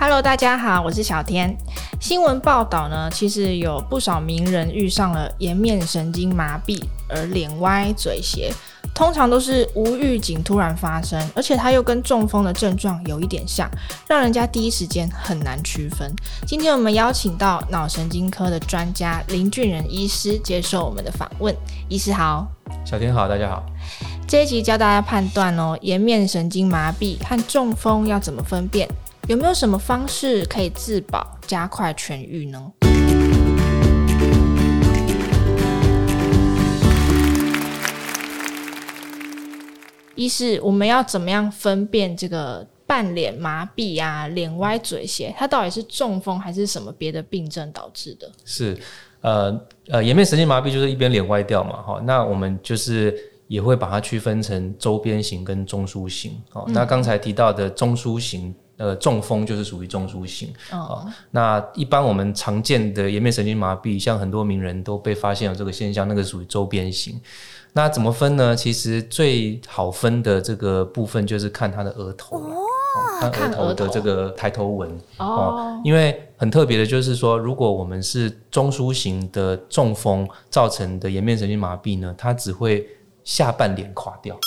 Hello，大家好，我是小天。新闻报道呢，其实有不少名人遇上了颜面神经麻痹而脸歪嘴斜，通常都是无预警突然发生，而且它又跟中风的症状有一点像，让人家第一时间很难区分。今天我们邀请到脑神经科的专家林俊仁医师接受我们的访问。医师好，小天好，大家好。这一集教大家判断哦，颜面神经麻痹和中风要怎么分辨？有没有什么方式可以自保、加快痊愈呢？一是，我们要怎么样分辨这个半脸麻痹啊、脸歪嘴斜，它到底是中风还是什么别的病症导致的？是，呃呃，颜面神经麻痹就是一边脸歪掉嘛，哈，那我们就是。也会把它区分成周边型跟中枢型。哦，那刚才提到的中枢型，呃，中风就是属于中枢型。哦，那一般我们常见的颜面神经麻痹，像很多名人都被发现有这个现象，那个属于周边型。那怎么分呢？其实最好分的这个部分就是看他的额头，哦，看额头的这个抬头纹。哦，因为很特别的就是说，如果我们是中枢型的中风造成的颜面神经麻痹呢，它只会下半脸垮掉，oh.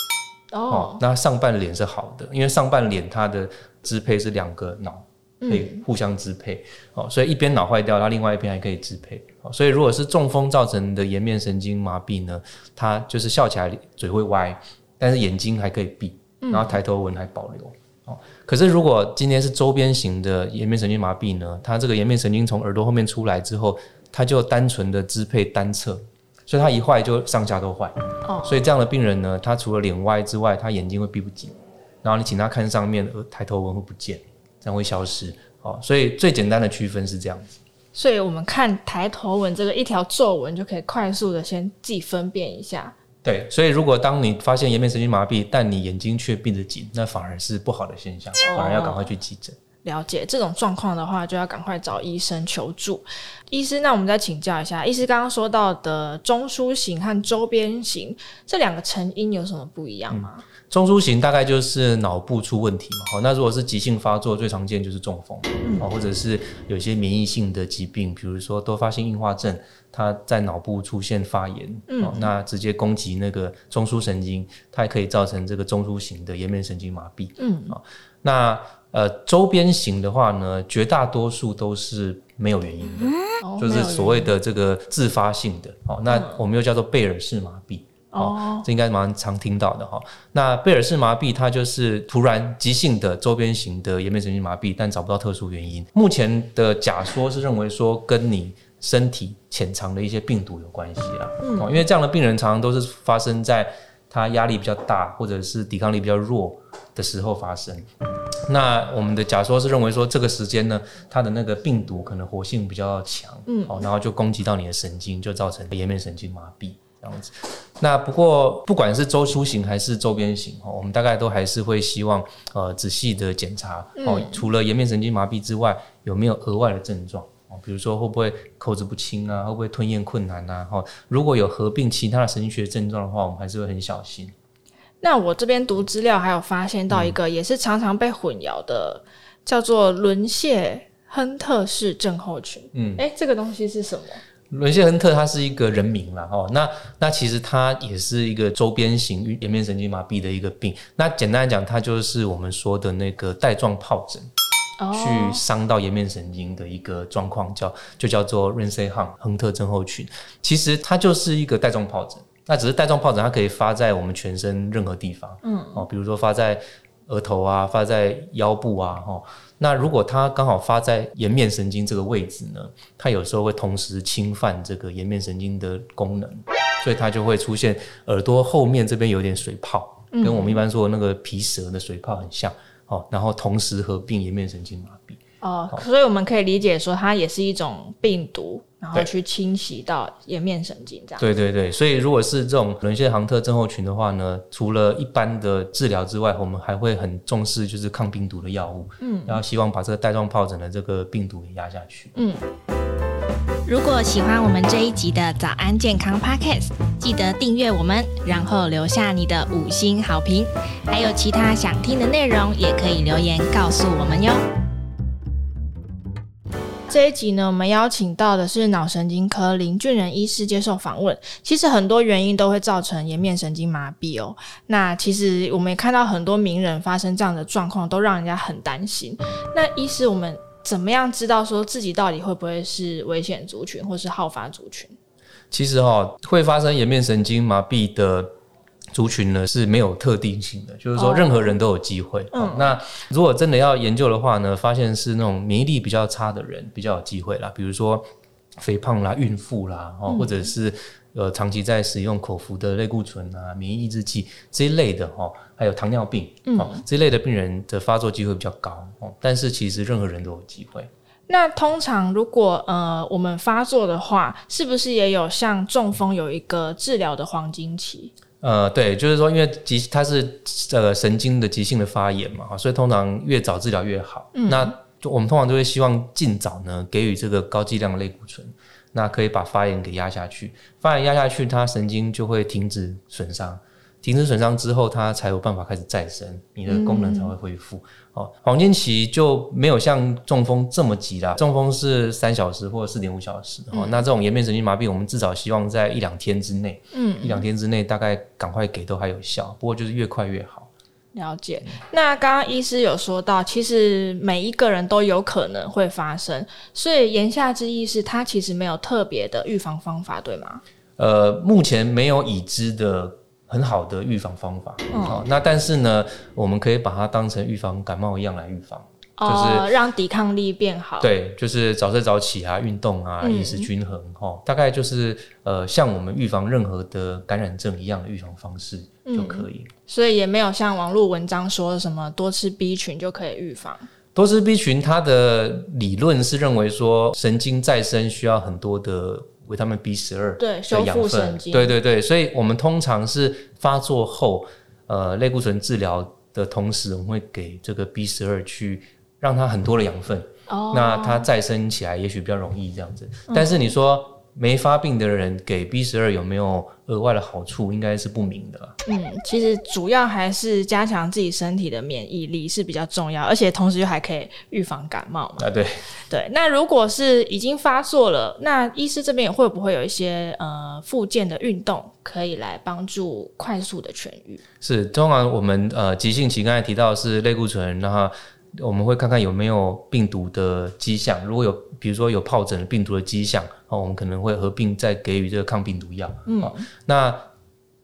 哦，那上半脸是好的，因为上半脸它的支配是两个脑可以互相支配，嗯，哦，所以一边脑坏掉，它另外一边还可以支配，哦，所以如果是中风造成的颜面神经麻痹呢，它就是笑起来嘴会歪，但是眼睛还可以闭，然后抬头纹还保留，哦，可是如果今天是周边型的颜面神经麻痹呢，它这个颜面神经从耳朵后面出来之后，它就单纯的支配单侧。所以他一坏就上下都坏，哦，所以这样的病人呢，他除了脸歪之外，他眼睛会闭不紧，然后你请他看上面，抬头纹会不见，这样会消失，哦，所以最简单的区分是这样子。所以我们看抬头纹这个一条皱纹就可以快速的先自己分辨一下。对，所以如果当你发现颜面神经麻痹，但你眼睛却闭得紧，那反而是不好的现象，反而要赶快去急诊。哦了解这种状况的话，就要赶快找医生求助。医师，那我们再请教一下，医师刚刚说到的中枢型和周边型这两个成因有什么不一样吗？嗯、中枢型大概就是脑部出问题嘛，好，那如果是急性发作，最常见就是中风，嗯，或者是有些免疫性的疾病，比如说多发性硬化症，它在脑部出现发炎，嗯，那直接攻击那个中枢神经，它也可以造成这个中枢型的颜面神经麻痹，嗯，那。呃，周边型的话呢，绝大多数都是没有原因的，嗯、就是所谓的这个自发性的。哦，那我们又叫做贝尔氏麻痹。哦，这应该蛮常听到的哈。那贝尔氏麻痹它就是突然急性的周边型的颜面神经麻痹，但找不到特殊原因。目前的假说是认为说跟你身体潜藏的一些病毒有关系啦。嗯，因为这样的病人常常都是发生在他压力比较大或者是抵抗力比较弱的时候发生。那我们的假说是认为说，这个时间呢，它的那个病毒可能活性比较强，嗯，好，然后就攻击到你的神经，就造成颜面神经麻痹这样子。那不过不管是周出型还是周边型，哈，我们大概都还是会希望呃仔细的检查，哦，除了颜面神经麻痹之外，有没有额外的症状？哦，比如说会不会口齿不清啊，会不会吞咽困难啊？哈，如果有合并其他的神经学症状的话，我们还是会很小心。那我这边读资料还有发现到一个也是常常被混淆的，嗯、叫做伦谢亨特氏症候群。嗯，哎、欸，这个东西是什么？伦谢亨特它是一个人名啦，哈。那那其实它也是一个周边型颜面神经麻痹的一个病。那简单来讲，它就是我们说的那个带状疱疹，哦、去伤到颜面神经的一个状况，叫就叫做伦谢亨特症候群。其实它就是一个带状疱疹。那只是带状疱疹，它可以发在我们全身任何地方，嗯，哦，比如说发在额头啊，发在腰部啊，哦。那如果它刚好发在颜面神经这个位置呢，它有时候会同时侵犯这个颜面神经的功能，所以它就会出现耳朵后面这边有点水泡，跟我们一般说的那个皮蛇的水泡很像，哦，然后同时合并颜面神经麻痹。哦，所以我们可以理解说，它也是一种病毒。然后去侵袭到颜面神经，这样。对对对，所以如果是这种伦谢亨特症候群的话呢，除了一般的治疗之外，我们还会很重视就是抗病毒的药物，嗯，然后希望把这个带状疱疹的这个病毒给压下去。嗯。如果喜欢我们这一集的早安健康 Podcast，记得订阅我们，然后留下你的五星好评。还有其他想听的内容，也可以留言告诉我们哟。这一集呢，我们邀请到的是脑神经科林俊仁医师接受访问。其实很多原因都会造成颜面神经麻痹哦。那其实我们也看到很多名人发生这样的状况，都让人家很担心。那医师，我们怎么样知道说自己到底会不会是危险族群或是好发族群？其实哈、哦，会发生颜面神经麻痹的。族群呢是没有特定性的，就是说任何人都有机会。Oh, 嗯、那如果真的要研究的话呢，发现是那种免疫力比较差的人比较有机会啦，比如说肥胖啦、孕妇啦，哦，或者是呃长期在使用口服的类固醇啊、免疫抑制剂这一类的哈，还有糖尿病哦这一类的病人的发作机会比较高哦。但是其实任何人都有机会。那通常如果呃我们发作的话，是不是也有像中风有一个治疗的黄金期？呃，对，就是说，因为急它是呃神经的急性的发炎嘛，所以通常越早治疗越好。嗯、那我们通常都会希望尽早呢给予这个高剂量的类固醇，那可以把发炎给压下去，发炎压下去，它神经就会停止损伤。停止损伤之后，它才有办法开始再生，你的功能才会恢复。哦、嗯，黄金期就没有像中风这么急啦，中风是三小时或者四点五小时。哦、嗯，那这种颜面神经麻痹，我们至少希望在一两天之内，嗯，一两天之内大概赶快给都还有效，不过就是越快越好。了解。那刚刚医师有说到，其实每一个人都有可能会发生，所以言下之意是，它其实没有特别的预防方法，对吗？呃，目前没有已知的。很好的预防方法，好、嗯，那但是呢，我们可以把它当成预防感冒一样来预防，哦、就是让抵抗力变好。对，就是早睡早起啊，运动啊，饮食均衡，哈、嗯，大概就是呃，像我们预防任何的感染症一样的预防方式就可以、嗯。所以也没有像网络文章说什么多吃 B 群就可以预防。多吃 B 群，它的理论是认为说神经再生需要很多的。维他命 B 十二对修复神经，对对对，所以我们通常是发作后，呃，类固醇治疗的同时，我们会给这个 B 十二去让它很多的养分，哦，那它再生起来也许比较容易这样子。嗯、但是你说。没发病的人给 B 十二有没有额外的好处？应该是不明的。嗯，其实主要还是加强自己身体的免疫力是比较重要，而且同时又还可以预防感冒嘛。啊，对对。那如果是已经发作了，那医师这边也会不会有一些呃附件的运动可以来帮助快速的痊愈？是，通常我们呃急性期刚才提到是类固醇，然后我们会看看有没有病毒的迹象，如果有，比如说有疱疹的病毒的迹象。哦我们可能会合并再给予这个抗病毒药。嗯，那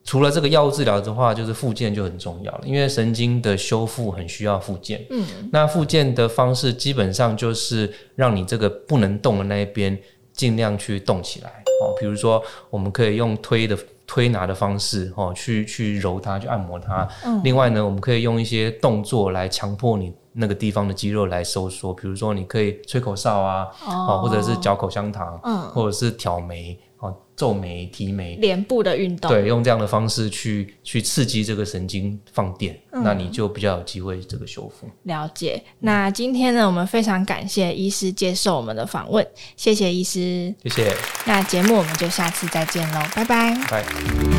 除了这个药物治疗的话，就是复健就很重要了，因为神经的修复很需要复健。嗯，那复健的方式基本上就是让你这个不能动的那一边尽量去动起来。哦，比如说我们可以用推的推拿的方式，哦，去去揉它，去按摩它。嗯，另外呢，我们可以用一些动作来强迫你。那个地方的肌肉来收缩，比如说你可以吹口哨啊，哦，或者是嚼口香糖，嗯，或者是挑眉，哦，皱眉、提眉，脸部的运动，对，用这样的方式去去刺激这个神经放电，嗯，那你就比较有机会这个修复。了解。那今天呢，我们非常感谢医师接受我们的访问，谢谢医师，谢谢。那节目我们就下次再见喽，拜拜，拜。